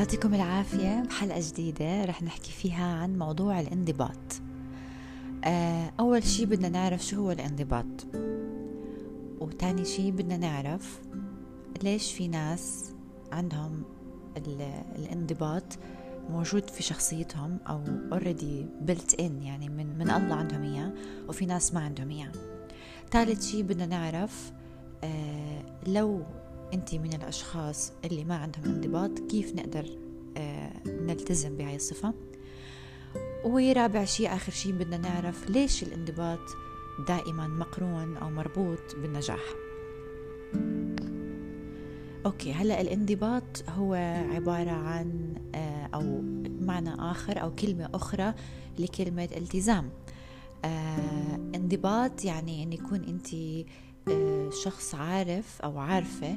يعطيكم العافية. بحلقة جديدة رح نحكي فيها عن موضوع الانضباط. آه، أول شي بدنا نعرف شو هو الانضباط. وتاني شي بدنا نعرف ليش في ناس عندهم الانضباط موجود في شخصيتهم أو already built in يعني من, من الله عندهم إياه وفي ناس ما عندهم إياه. ثالث شي بدنا نعرف آه لو أنت من الأشخاص اللي ما عندهم انضباط كيف نقدر آه نلتزم بهاي الصفة؟ ورابع شيء آخر شيء بدنا نعرف ليش الانضباط دائما مقرون أو مربوط بالنجاح. أوكي هلأ الانضباط هو عبارة عن آه أو معنى آخر أو كلمة أخرى لكلمة التزام. آه انضباط يعني إن يكون أنت شخص عارف أو عارفة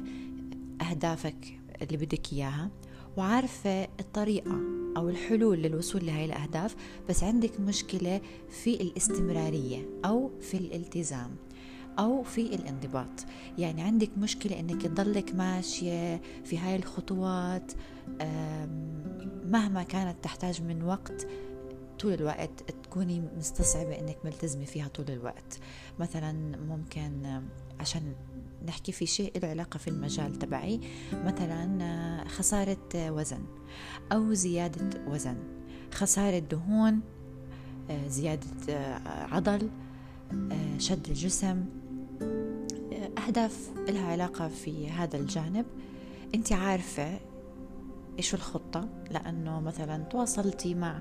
أهدافك اللي بدك إياها وعارفة الطريقة أو الحلول للوصول لهي الأهداف بس عندك مشكلة في الاستمرارية أو في الالتزام أو في الانضباط. يعني عندك مشكلة أنك تضلك ماشية في هاي الخطوات مهما كانت تحتاج من وقت طول الوقت تكوني مستصعبة إنك ملتزمة فيها طول الوقت. مثلا ممكن عشان نحكي في شيء له علاقة في المجال تبعي مثلا خسارة وزن أو زيادة وزن خسارة دهون زيادة عضل شد الجسم أهداف لها علاقة في هذا الجانب. أنت عارفة إيش الخطة؟ لأنه مثلا تواصلتي مع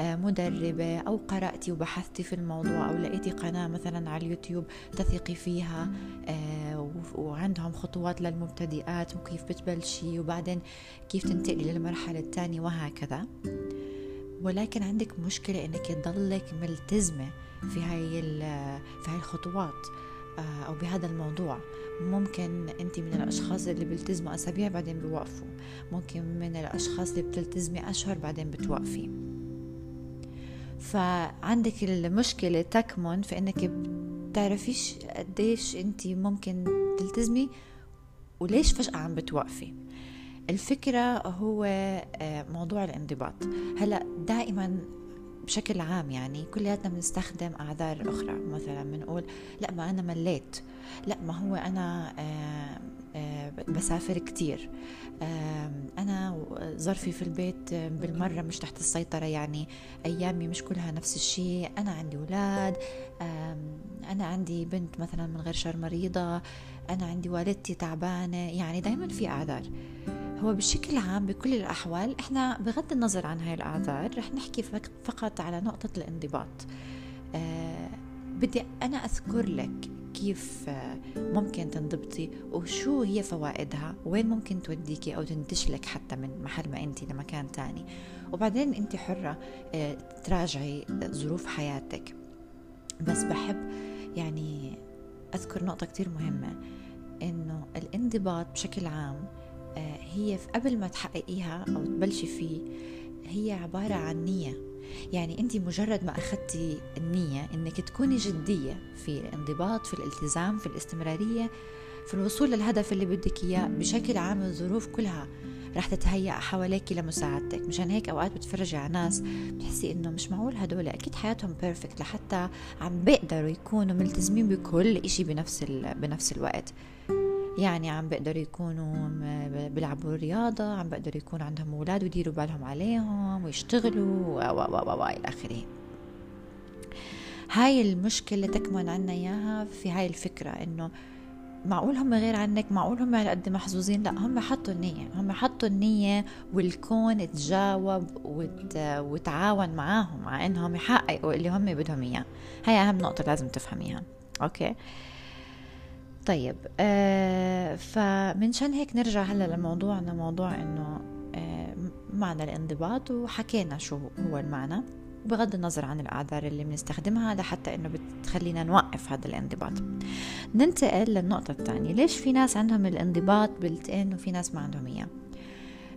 مدربة أو قرأتي وبحثتي في الموضوع أو لقيتي قناة مثلا على اليوتيوب تثقي فيها آه، وعندهم خطوات للمبتدئات وكيف بتبلشي وبعدين كيف تنتقلي للمرحلة الثانية وهكذا. ولكن عندك مشكلة إنك تضلك ملتزمة في هاي في هاي الخطوات آه، أو بهذا الموضوع. ممكن أنت من الأشخاص اللي بيلتزموا أسابيع بعدين بيوقفوا. ممكن من الأشخاص اللي بتلتزمي أشهر بعدين بتوقفي. فعندك المشكلة تكمن في أنك بتعرفيش قديش أنت ممكن تلتزمي وليش فجأة عم بتوقفي. الفكرة هو آه، موضوع الانضباط. هلأ دائما بشكل عام يعني كلياتنا بنستخدم أعذار أخرى. مثلا بنقول لأ ما أنا مليت. لأ ما هو أنا آه، بسافر كتير. أنا ظرفي في البيت بالمرة مش تحت السيطرة يعني أيامي مش كلها نفس الشيء. أنا عندي أولاد أنا عندي بنت مثلا من غير شر مريضة أنا عندي والدتي تعبانة. يعني دايما في أعذار. هو بشكل عام بكل الأحوال إحنا بغض النظر عن هاي الأعذار رح نحكي فقط على نقطة الانضباط. آه بدي أنا أذكر لك كيف ممكن تنضبطي وشو هي فوائدها؟ وين ممكن توديكي أو تنتشلك حتى من محل ما أنت لمكان تاني. وبعدين أنت حرة آه، تراجعي ظروف حياتك. بس بحب يعني أذكر نقطة كتير مهمة إنه الانضباط بشكل عام آه، هي قبل ما تحققيها أو تبلشي فيه هي عبارة عن نية. يعني أنت مجرد ما أخذتي النية أنك تكوني جدية في الانضباط في الالتزام في الاستمرارية في الوصول للهدف اللي بدك إياه بشكل عام الظروف كلها رح تتهيأ حواليك لمساعدتك. مشان هيك أوقات بتفرجي على ناس بتحسي إنه مش معقول هدول أكيد حياتهم بيرفكت لحتى عم بيقدروا يكونوا ملتزمين بكل إشي بنفس بنفس الوقت. يعني عم بيقدروا يكونوا بيلعبوا رياضة عم بيقدروا يكون عندهم أولاد ويديروا بالهم عليهم ويشتغلوا و و و إلى آخره. هاي المشكلة تكمن عنا إياها في هاي الفكرة إنه معقول هم غير عنك؟ معقول هم على قد محظوظين؟ لا هم حطوا النية هم حطوا النية والكون تجاوب وت... وتعاون معاهم مع إنهم يحققوا اللي هم بدهم إياه. هاي أهم نقطة لازم تفهميها أوكي؟ طيب آه فمنشان هيك نرجع هلا لموضوعنا موضوع إنه آه معنى الانضباط وحكينا شو هو المعنى بغض النظر عن الأعذار اللي بنستخدمها لحتى إنه بتخلينا نوقف هذا الانضباط. ننتقل للنقطة الثانية ليش في ناس عندهم الانضباط بلت إن وفي ناس ما عندهم إياه؟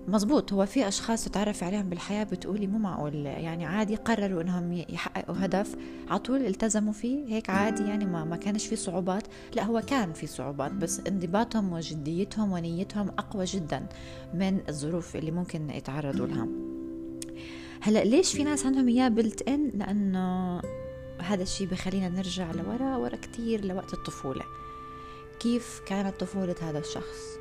مزبوط هو في أشخاص تتعرف عليهم بالحياة بتقولي مو معقول. يعني عادي قرروا إنهم يحققوا هدف على طول التزموا فيه هيك عادي يعني ما, ما كانش في صعوبات. لا هو كان في صعوبات بس انضباطهم وجديتهم ونيتهم أقوى جدا من الظروف اللي ممكن يتعرضوا لها. هلأ ليش في ناس عندهم إياه بلت ان لأنه هذا الشيء بخلينا نرجع لورا ورا كتير لوقت الطفولة. كيف كانت طفولة هذا الشخص؟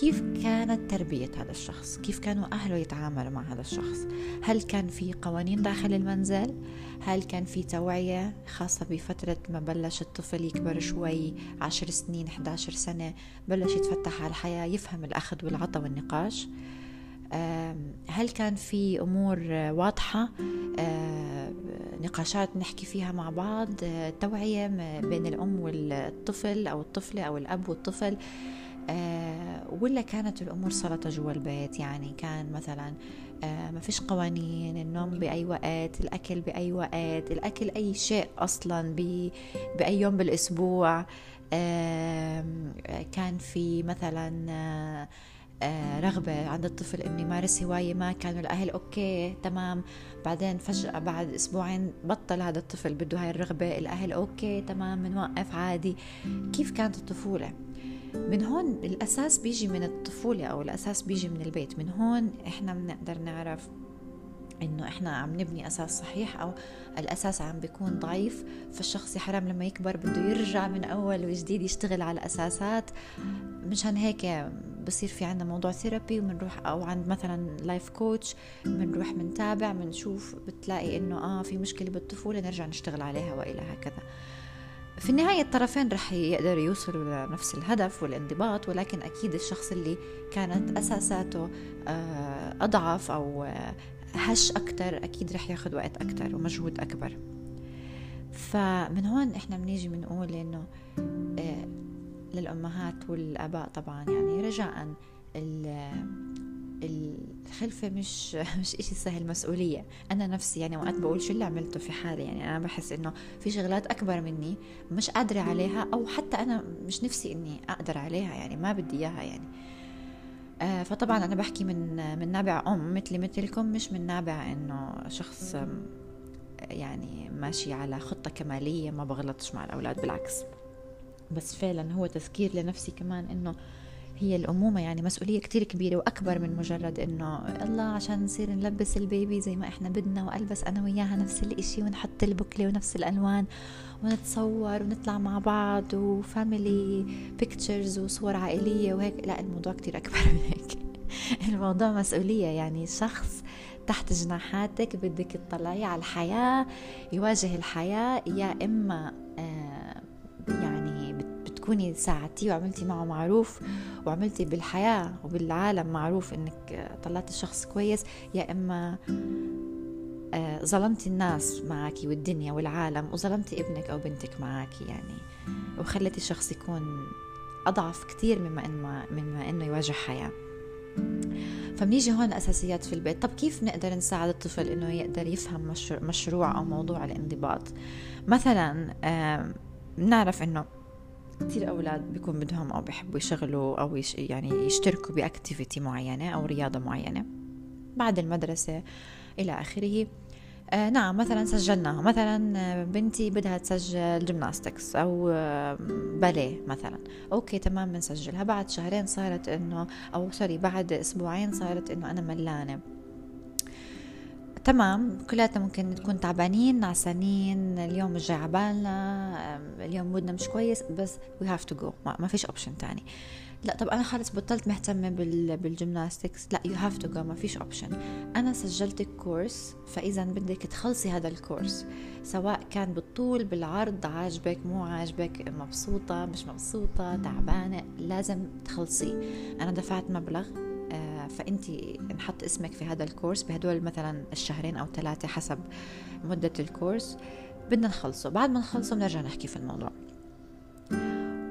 كيف كانت تربية هذا الشخص؟ كيف كانوا أهله يتعاملوا مع هذا الشخص؟ هل كان في قوانين داخل المنزل؟ هل كان في توعية خاصة بفترة ما بلش الطفل يكبر شوي عشر سنين 11 سنة بلش يتفتح على الحياة يفهم الأخذ والعطاء والنقاش؟ هل كان في أمور واضحة؟ نقاشات نحكي فيها مع بعض؟ توعية بين الأم والطفل أو الطفلة أو الأب والطفل؟ ولا كانت الأمور سلطة جوا البيت؟ يعني كان مثلا ما فيش قوانين النوم بأي وقت الأكل بأي وقت الأكل أي شيء أصلا بأي يوم بالأسبوع. كان في مثلا آه، رغبة عند الطفل إنه يمارس هواية ما كانوا الاهل okay تمام. بعدين فجأة بعد أسبوعين بطل هذا الطفل بده هاي الرغبة الأهل okay تمام بنوقف عادي. كيف كانت الطفولة؟ من هون الأساس بيجي من الطفولة أو الأساس بيجي من البيت. من هون إحنا بنقدر نعرف إنه إحنا عم نبني أساس صحيح أو الأساس عم بيكون ضعيف فالشخص يا حرام لما يكبر بده يرجع من أول وجديد يشتغل على اساسات مشان هيك بصير في عندنا موضوع therapy وبنروح أو عند مثلا life coach بنروح بنتابع بنشوف بتلاقي إنه آه في مشكلة بالطفولة نرجع نشتغل عليها وإلى هكذا. في النهاية الطرفين رح يقدروا يوصلوا لنفس الهدف والانضباط ولكن أكيد الشخص اللي كانت أساساته آه، أضعف أو هش أكتر أكيد رح ياخد وقت أكتر ومجهود أكبر. فمن هون إحنا بنيجي بنقول إنه آه، للأمهات والآباء طبعا يعني رجاء الخلفة مش مش إشي سهل مسؤولية. أنا نفسي يعني وقت بقول شو اللي عملته في حالي يعني أنا بحس إنه في شغلات أكبر مني مش قادرة عليها أو حتى أنا مش نفسي إني أقدر عليها يعني ما بدي إياها يعني. آه فطبعا أنا بحكي من من نابع أم مثلي مثلكم مش من نابع إنه شخص يعني ماشي على خطة كمالية ما بغلطش مع الأولاد بالعكس. بس فعلا هو تذكير لنفسي كمان إنه هي الأمومة يعني مسؤولية كتير كبيرة وأكبر من مجرد إنه الله عشان نصير نلبس البيبي زي ما إحنا بدنا وألبس أنا وياها نفس الإشي ونحط البكلة ونفس الألوان ونتصور ونطلع مع بعض وفاميلي بيكتشرز وصور عائلية وهيك. لا الموضوع كتير أكبر من هيك. الموضوع مسؤولية يعني شخص تحت جناحاتك بدك تطلعي على الحياة يواجه الحياة يا إما آه بتكوني ساعدتيه وعملتي معه معروف وعملتي بالحياة وبالعالم معروف إنك طلعتي شخص كويس يا إما آه، ظلمتي الناس معك والدنيا والعالم وظلمتي ابنك أو بنتك معك يعني وخلتي الشخص يكون أضعف كثير مما انه مما إنه يواجه حياة. فبنيجي هون أساسيات في البيت. طب كيف نقدر نساعد الطفل إنه يقدر يفهم مشروع أو موضوع الانضباط؟ مثلا بنعرف إنه كثير أولاد بيكون بدهم أو بيحبوا يشغلوا أو يش يعني يشتركوا بأكتيفيتي معينة أو رياضة معينة. بعد المدرسة إلى آخره. آه نعم مثلا سجلناها. مثلا آه، بنتي بدها تسجل gymnastics أو باليه مثلا. okay تمام بنسجلها. بعد شهرين صارت إنه أو sorry بعد أسبوعين صارت إنه أنا ملانة. تمام كلاتنا ممكن نكون تعبانين نعسانين اليوم مش جاي عبالنا اليوم مودنا مش كويس بس we have to go ما فيش option تاني. لا طب أنا خلص بطلت مهتمة بال بال gymnastics لا you have to go ما فيش option أنا سجلتك كورس فإذا بدك تخلصي هذا الكورس سواء كان بالطول بالعرض عاجبك مو عاجبك مبسوطة مش مبسوطة تعبانة لازم تخلصيه. أنا دفعت مبلغ فأنت نحط اسمك في هذا الكورس بهدول مثلا الشهرين أو ثلاثة حسب مدة الكورس. بدنا نخلصه. بعد ما نخلصه بنرجع نحكي في الموضوع.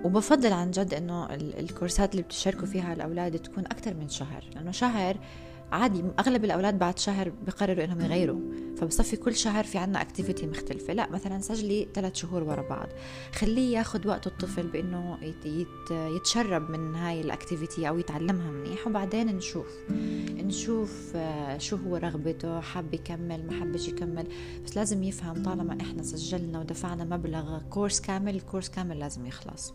وبفضل عن جد إنه الكورسات اللي بتشاركوا فيها الأولاد تكون أكثر من شهر. لأنه شهر عادي أغلب الأولاد بعد شهر بقرروا إنهم يغيروا. فبصفي كل شهر في عنا activity مختلفة. لا مثلا سجلي ثلاث شهور ورا بعض. خليه ياخد وقت الطفل بإنه يتشرب من هاي ال activity أو يتعلمها منيح. وبعدين نشوف. نشوف آه، شو هو رغبته حاب يكمل ما حبش يكمل. بس لازم يفهم طالما إحنا سجلنا ودفعنا مبلغ كورس كامل الكورس كامل لازم يخلص.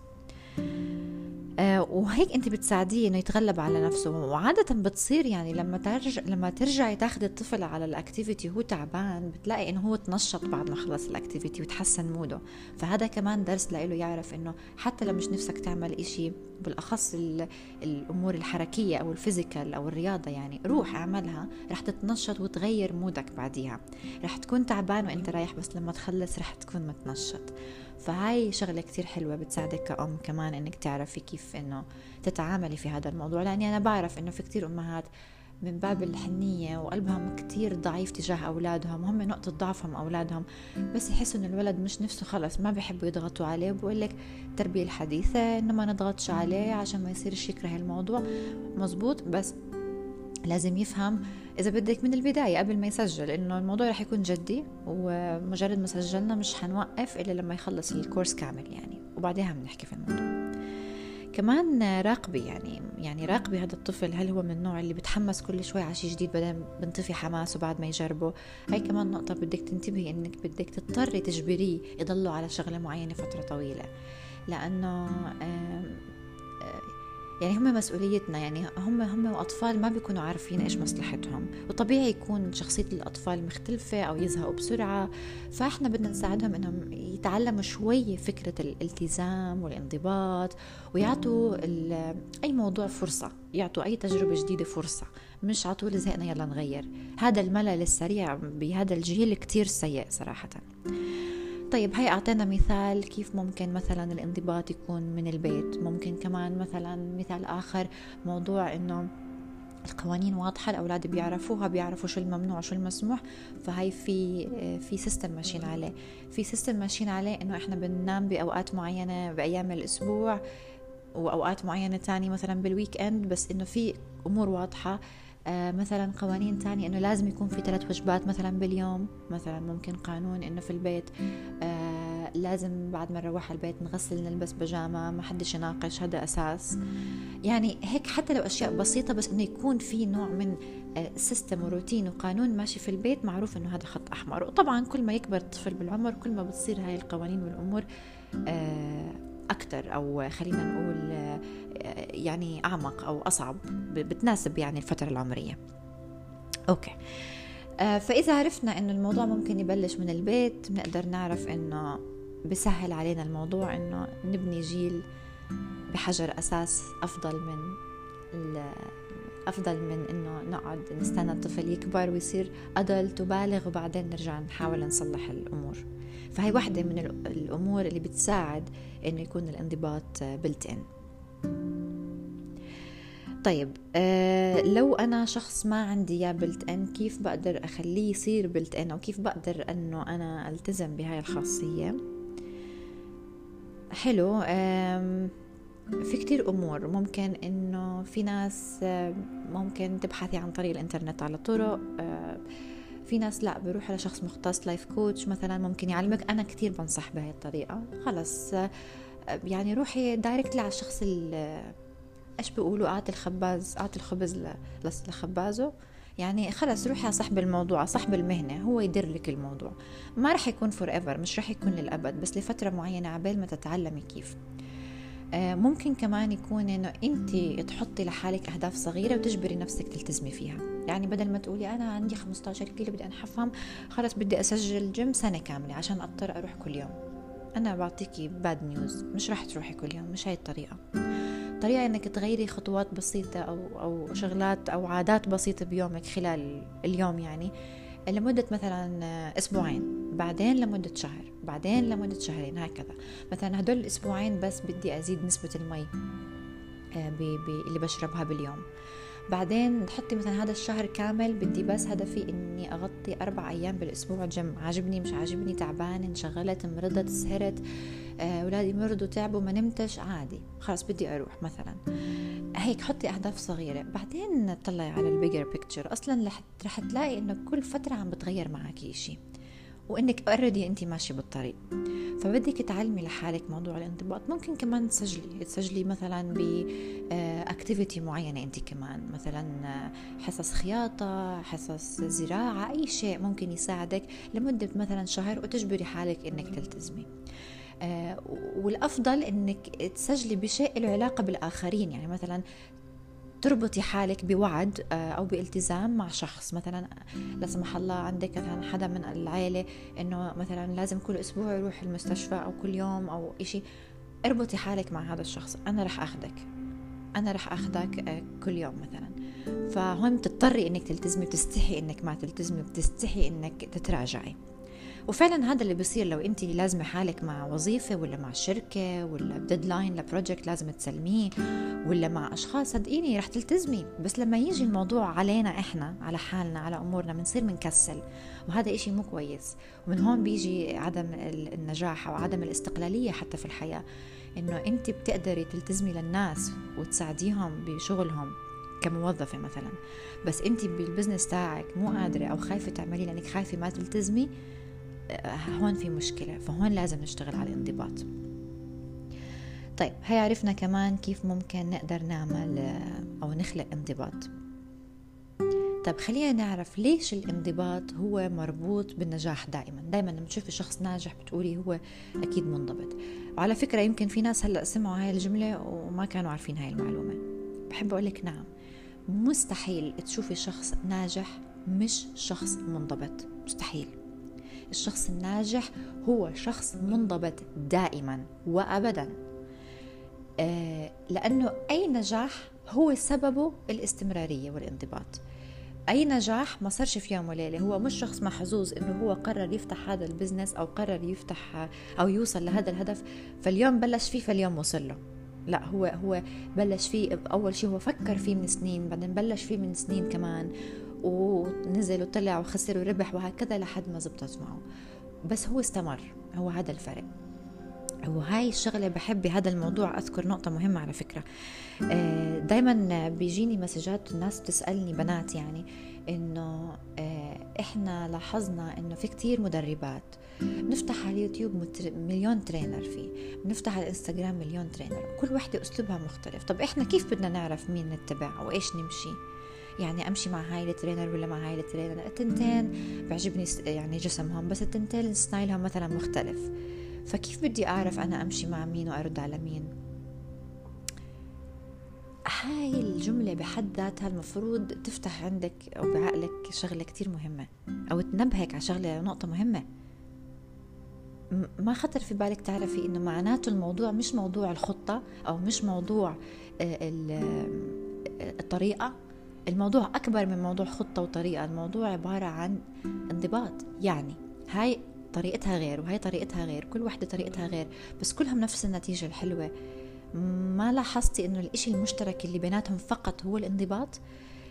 وهيك انت بتساعديه انه يتغلب على نفسه. وعادة بتصير يعني لما ترجع لما ترجعي تاخذي الطفل على ال activity وهو تعبان بتلاقي انه هو تنشط بعد ما خلص ال activity وتحسن mood ه. فهذا كمان درس لإله يعرف انه حتى لو مش نفسك تعمل إشي بالأخص الأمور الحركية أو ال physical أو الرياضة يعني روح اعملها رح تتنشط وتغير mood ك بعديها. رح تكون تعبان وانت رايح بس لما تخلص رح تكون متنشط. فهاي شغلة كتير حلوة بتساعدك كأم كمان إنك تعرفي كيف إنه تتعاملي في هذا الموضوع. لأني أنا بعرف إنه في كتير أمهات من باب الحنية وقلبهم كتير ضعيف تجاه أولادهم هم نقطة ضعفهم أولادهم بس يحسوا إن الولد مش نفسه خلص ما بيحبوا يضغطوا عليه. بقول لك التربية الحديثة إنه ما نضغطش عليه عشان ما يصيرش يكره الموضوع. مزبوط بس لازم يفهم إذا بدك من البداية قبل ما يسجل إنه الموضوع رح يكون جدي ومجرد ما سجلنا مش حنوقف إلا لما يخلص الكورس كامل يعني وبعدها بنحكي في الموضوع. كمان راقبي يعني يعني راقبي هذا الطفل هل هو من النوع اللي بتحمس كل شوي على شيء جديد بعدين بنطفي حماسه بعد ما يجربه؟ هاي كمان نقطة بدك تنتبهي إنك بدك تضطري تجبريه يضلوا على شغلة معينة فترة طويلة. لأنه يعني هم مسؤوليتنا يعني هم هم وأطفال ما بيكونوا عارفين إيش مصلحتهم. وطبيعي يكون شخصية الأطفال مختلفة أو يزهقوا بسرعة. فإحنا بدنا نساعدهم إنهم يتعلموا شوي فكرة الالتزام والانضباط ويعطوا أي موضوع فرصة يعطوا أي تجربة جديدة فرصة. مش على طول زهقنا يلا نغير. هذا الملل السريع بهذا الجيل كتير سيء صراحة. طيب هاي أعطينا مثال كيف ممكن مثلا الانضباط يكون من البيت. ممكن كمان مثلا مثال آخر موضوع إنه القوانين واضحة الأولاد بيعرفوها بيعرفوا شو الممنوع شو المسموح. فهي في في سيستم ماشيين عليه. في system ماشيين عليه إنه إحنا بننام بأوقات معينة بأيام الأسبوع وأوقات معينة تاني مثلا بال weekend بس إنه في أمور واضحة. مثلا قوانين تانية إنه لازم يكون في ثلاث وجبات مثلا باليوم. مثلا ممكن قانون إنه في البيت آه لازم بعد ما نروح البيت نغسل نلبس بجامة ما حدش يناقش هذا أساس. يعني هيك حتى لو أشياء بسيطة بس إنه يكون في نوع من آه system وروتين وقانون ماشي في البيت معروف إنه هذا خط أحمر. وطبعا كل ما يكبر الطفل بالعمر كل ما بتصير هاي القوانين والأمور آه أكثر أو خلينا نقول آه، يعني أعمق أو أصعب بتناسب يعني الفترة العمرية. أوكي. آه، فإذا عرفنا إنه الموضوع ممكن يبلش من البيت بنقدر نعرف إنه بسهل علينا الموضوع إنه نبني جيل بحجر أساس أفضل من أفضل من إنه نقعد نستنى الطفل يكبر ويصير أدلت وبالغ وبعدين نرجع نحاول نصلح الأمور. فهي واحدة من الأمور اللي بتساعد إنه يكون الانضباط بلت إن طيب آه لو أنا شخص ما عندي يا بلت إن كيف بقدر أخليه يصير بلت إن أو كيف بقدر إنه أنا ألتزم بهاي الخاصية؟ حلو في كتير أمور. ممكن إنه في ناس ممكن تبحثي عن طريق الإنترنت على طرق آه في ناس لا بيروح لشخص مختص life coach مثلا ممكن يعلمك. أنا كثير بنصح بهي الطريقة. خلص يعني روحي directly على الشخص إيش بيقولوا؟ أعطي الخباز أعطي الخبز لخبازه. يعني خلص روحي على صاحب الموضوع صاحب المهنة. هو يدير لك الموضوع. ما رح يكون forever مش رح يكون للأبد بس لفترة معينة عبال ما تتعلمي كيف. آه، ممكن كمان يكون إنه أنت تحطي لحالك أهداف صغيرة وتجبري نفسك تلتزمي فيها. يعني بدل ما تقولي أنا عندي 15 كيلو بدي أنحفهم خلص بدي أسجل جيم سنة كاملة عشان أضطر أروح كل يوم. أنا بعطيكي bad news مش راح تروحي كل يوم مش هاي الطريقة. طريقة إنك تغيري خطوات بسيطة أو أو شغلات أو عادات بسيطة بيومك خلال اليوم يعني لمدة مثلا أسبوعين. بعدين لمدة شهر بعدين لمدة شهرين هكذا. مثلا هدول الأسبوعين بس بدي أزيد نسبة المي آه، اللي بشربها باليوم. بعدين تحطي مثلا هذا الشهر كامل بدي بس هدفي إني أغطي أربع أيام بالأسبوع جيم. عاجبني مش عاجبني تعبانة انشغلت مرضت سهرت آه، أولادي مرضوا تعبوا ما نمتش عادي. خلاص بدي أروح مثلا. هيك حطي أهداف صغيرة. بعدين طلعي على ال bigger picture أصلا رح تلاقي إنه كل فترة عم بتغير معك شيء وإنك already أنت ماشي بالطريق. فبدك تعلمي لحالك موضوع الانضباط. ممكن كمان تسجلي. تسجلي مثلا ب اكتيفيتي معينة أنت كمان. مثلا حصص خياطة حصص زراعة أي شيء ممكن يساعدك لمدة مثلا شهر وتجبري حالك إنك تلتزمي. آه، والأفضل إنك تسجلي بشيء له علاقة بالآخرين. يعني مثلا تربطي حالك بوعد آه، أو بالتزام مع شخص. مثلا لا سمح الله عندك مثلا حدا من العائله إنه مثلا لازم كل أسبوع يروح المستشفى أو كل يوم أو إشي. اربطي حالك مع هذا الشخص. أنا رح اخذك أنا رح اخذك آه، كل يوم مثلا. فهون بتضطري إنك تلتزمي بتستحي إنك ما تلتزمي بتستحي إنك تتراجعي. وفعلا هذا اللي بيصير لو انت لازمه حالك مع وظيفة ولا مع شركة ولا deadline ل project لازم تسلميه ولا مع أشخاص صدقيني رح تلتزمي. بس لما يجي الموضوع علينا إحنا على حالنا على أمورنا بنصير بنكسل وهذا إشي مو كويس. ومن هون بيجي عدم النجاح أو عدم الاستقلالية حتى في الحياة. إنه انت بتقدري تلتزمي للناس وتساعديهم بشغلهم كموظفة مثلا. بس انت بالبزنس تاعك مو قادرة أو خايفة تعملي لأنك خايفة ما تلتزمي هون في مشكلة فهون لازم نشتغل على الانضباط. طيب هي عرفنا كمان كيف ممكن نقدر نعمل أو نخلق انضباط. طيب خلينا نعرف ليش الانضباط هو مربوط بالنجاح دائما. دائما لما تشوفي شخص ناجح بتقولي هو أكيد منضبط. وعلى فكرة يمكن في ناس هلأ سمعوا هاي الجملة وما كانوا عارفين هاي المعلومة. بحب أقول لك نعم مستحيل تشوفي شخص ناجح مش شخص منضبط. مستحيل. الشخص الناجح هو شخص منضبط دائما وابدا. آه، لأنه أي نجاح هو سببه الاستمرارية والانضباط. أي نجاح ما صارش في يوم وليلة. هو مش شخص محظوظ إنه هو قرر يفتح هذا البزنس أو قرر يفتح أو يوصل لهذا الهدف فاليوم بلش فيه فاليوم وصل له. لا هو هو بلش فيه أول شيء هو فكر فيه من سنين بعدين بلش فيه من سنين كمان. ونزل وطلع وخسر وربح وهكذا لحد ما زبطت معه. بس هو استمر هو هذا الفرق. وهاي الشغلة بحب بهذا الموضوع أذكر نقطة مهمة على فكرة. آه، دايما بيجيني message ات الناس بتسألني بنات يعني إنه آه، إحنا لاحظنا إنه في كتير مدربات بنفتح على اليوتيوب مليون trainer فيه بنفتح على الإنستغرام مليون trainer كل وحدة أسلوبها مختلف. طب إحنا كيف بدنا نعرف مين نتبع أو إيش نمشي؟ يعني أمشي مع هاي ال trainer ولا مع هاي ال trainer؟ التنتين بعجبني يعني جسمهم بس التنتين ستايلهم مثلا مختلف. فكيف بدي أعرف أنا أمشي مع مين وأرد على مين؟ هاي الجملة بحد ذاتها المفروض تفتح عندك أو بعقلك شغلة كتير مهمة أو تنبهك على شغلة نقطة مهمة. ما خطر في بالك تعرفي إنه معناته الموضوع مش موضوع الخطة أو مش موضوع آه، الطريقة؟ الموضوع أكبر من موضوع خطة وطريقة. الموضوع عبارة عن انضباط. يعني هاي طريقتها غير وهي طريقتها غير كل وحدة طريقتها غير بس كلهم نفس النتيجة الحلوة. ما لاحظتي إنه الإشي المشترك اللي بيناتهم فقط هو الانضباط؟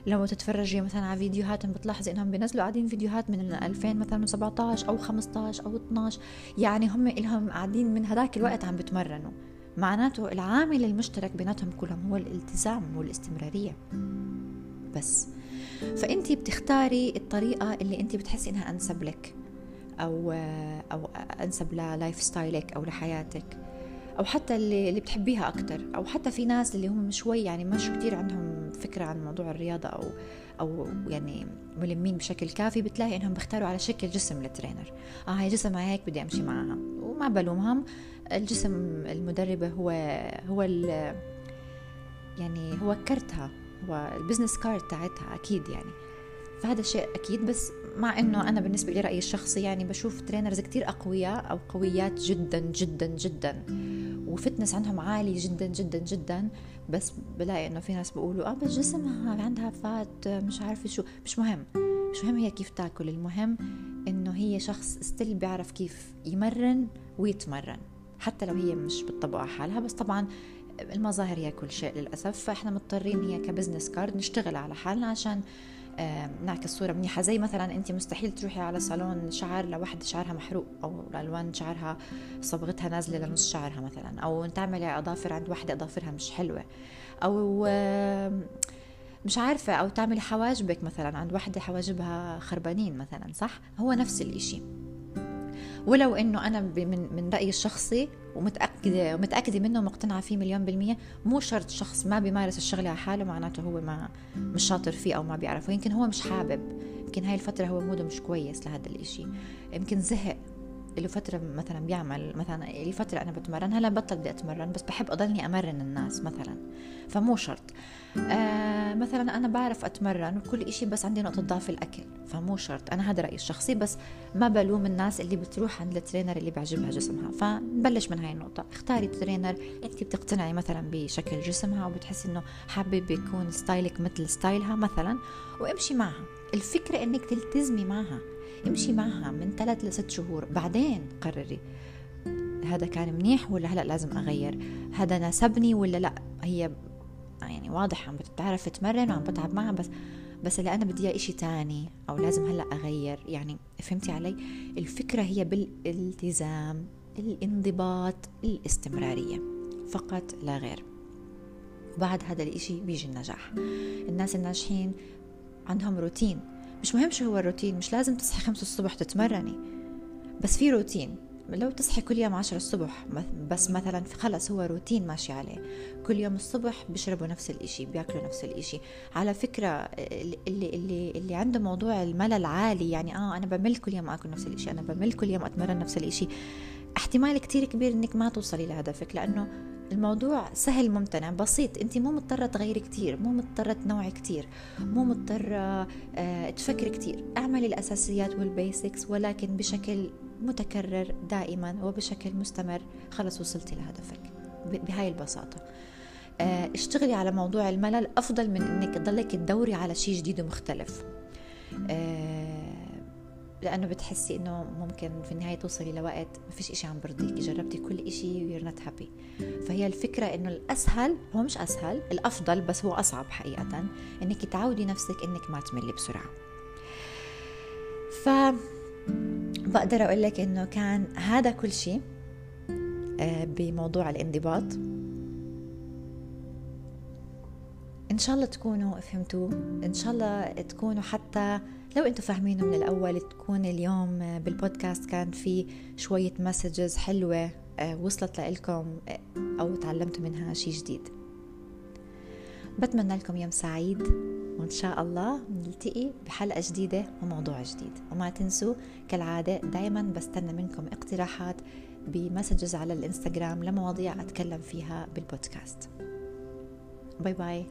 لو تتفرجي مثلا على فيديوهاتهم بتلاحظي إنهم بينزلوا قاعدين فيديوهات من 2000 مثلا 17 أو 15 أو 12 يعني هم لهم قاعدين من هذاك الوقت عم بتمرنوا. معناته العامل المشترك بيناتهم كلهم هو الالتزام والإستمرارية. بس. فانت بتختاري الطريقة اللي انت بتحسي إنها أنسب لك أو أو أنسب لل lifestyle ك أو لحياتك أو حتى اللي, اللي بتحبيها أكثر أو حتى في ناس اللي هم شوي يعني مش كتير عندهم فكرة عن موضوع الرياضة أو أو يعني ملمين بشكل كافي بتلاقي إنهم بيختاروا على شكل جسم ال trainer. آه هي جسمها هيك بدي أمشي معها وما بلومهم الجسم المدربة هو هو يعني هو كرتها. وال business card تاعتها أكيد يعني. فهذا شيء أكيد بس مع إنه أنا بالنسبة لي رأيي الشخصي يعني بشوف trainers كتير أقوياء أو قويات جدا جدا جدا. و fitness عندهم عالي جدا جدا جدا. بس بلاقي إنه في ناس بيقولوا آه بس جسمها عندها fat مش عارفة شو. مش مهم. مش مهم هي كيف تاكل. المهم إنه هي شخص still بيعرف كيف يمرن ويتمرن. حتى لو هي مش بتطبق على حالها بس طبعا المظاهر هي كل شيء للأسف فإحنا مضطرين هي ك business card نشتغل على حالنا عشان نعكس صورة منيحة. زي مثلا أنت مستحيل تروحي على صالون شعر لوحدة شعرها محروق أو الألوان شعرها صبغتها نازلة لنص شعرها مثلا أو تعملي أظافر عند وحدة أظافرها مش حلوة. أو مش عارفة أو تعملي حواجبك مثلا عند واحدة حواجبها خربانين مثلا صح؟ هو نفس الإشي. ولو إنه أنا من من رأيي الشخصي ومتاكده ومتأكدة منه ومقتنعة فيه مليون بالمية مو شرط شخص ما بيمارس الشغلة على حاله معناته هو ما مش شاطر فيه أو ما بيعرفه. يمكن هو مش حابب. يمكن هاي الفترة هو موده مش كويس لهذا الإشي. يمكن زهق. له فترة مثلا بيعمل مثلا لي فترة أنا بتمرن هلا بطل بدي أتمرن بس بحب أضلني أمرن الناس مثلا. فمو شرط. آه مثلا أنا بعرف أتمرن وكل إشي بس عندي نقطة ضعف الأكل فمو شرط. أنا هذا رأيي الشخصي بس ما بلوم الناس اللي بتروح عند ال trainer اللي بيعجبها جسمها. فنبلش من هاي النقطة. اختاري trainer أنت بتقتنعي مثلا بشكل جسمها وبتحسي إنه حابب يكون style ك مثل style ها مثلا وامشي معها. الفكرة إنك تلتزمي معها. امشي معها من ثلاث لست شهور. بعدين قرري هذا كان منيح ولا هلا لازم أغير؟ هذا ناسبني ولا لا؟ هي يعني واضح عم بتعرف تمرن وعم بتعب معها بس بس اللي أنا بدي إياه إشي تاني أو لازم هلا أغير. يعني فهمتي علي؟ الفكرة هي بالالتزام الانضباط الاستمرارية. فقط لا غير. وبعد هذا الإشي بيجي النجاح. الناس الناجحين عندهم روتين. مش مهم شو هو الروتين مش لازم تصحي خمسة الصبح تتمرني. بس في روتين. لو تصحي كل يوم عشرة الصبح بس مثلا خلص هو روتين ماشي عليه. كل يوم الصبح بيشربوا نفس الإشي بياكلوا نفس الإشي. على فكرة اللي, اللي, اللي عنده موضوع الملل عالي يعني آه أنا بمل كل يوم أكل نفس الإشي أنا بمل كل يوم أتمرن نفس الإشي. احتمال كتير كبير إنك ما توصلي لهدفك لأنه الموضوع سهل ممتنع بسيط انت مو مضطرة تغيري كتير مو مضطرة تنوعي كتير مو مضطرة آه، تفكري كتير. اعملي الأساسيات وال basics ولكن بشكل متكرر دائما وبشكل مستمر. خلص وصلتي لهدفك. بهاي البساطة. آه، اشتغلي على موضوع الملل. أفضل من إنك تضلك تدوري على شيء جديد ومختلف. آه، لأنه بتحسي إنه ممكن في النهاية توصلي لوقت ما فيش إشي عم برضيكي جربتي كل إشي we're not happy فهي الفكرة إنه الأسهل هو مش أسهل الأفضل بس هو أصعب حقيقه إنك تعودي نفسك إنك ما تملي بسرعة. ف بقدر أقول لك إنه كان هذا كل شيء آه، بموضوع الانضباط. إن شاء الله تكونوا فهمتوا إن شاء الله تكونوا حتى لو أنتم فاهمينه من الأول تكون اليوم بالبودكاست كان في شوية مسجز حلوة آه، وصلت لكم آه، أو تعلمتوا منها شيء جديد. بتمنى لكم يوم سعيد وإن شاء الله نلتقي بحلقة جديدة وموضوع جديد. وما تنسوا كالعادة دايما بستنى منكم اقتراحات ب messages على الإنستغرام لمواضيع أتكلم فيها بالبودكاست. bye bye.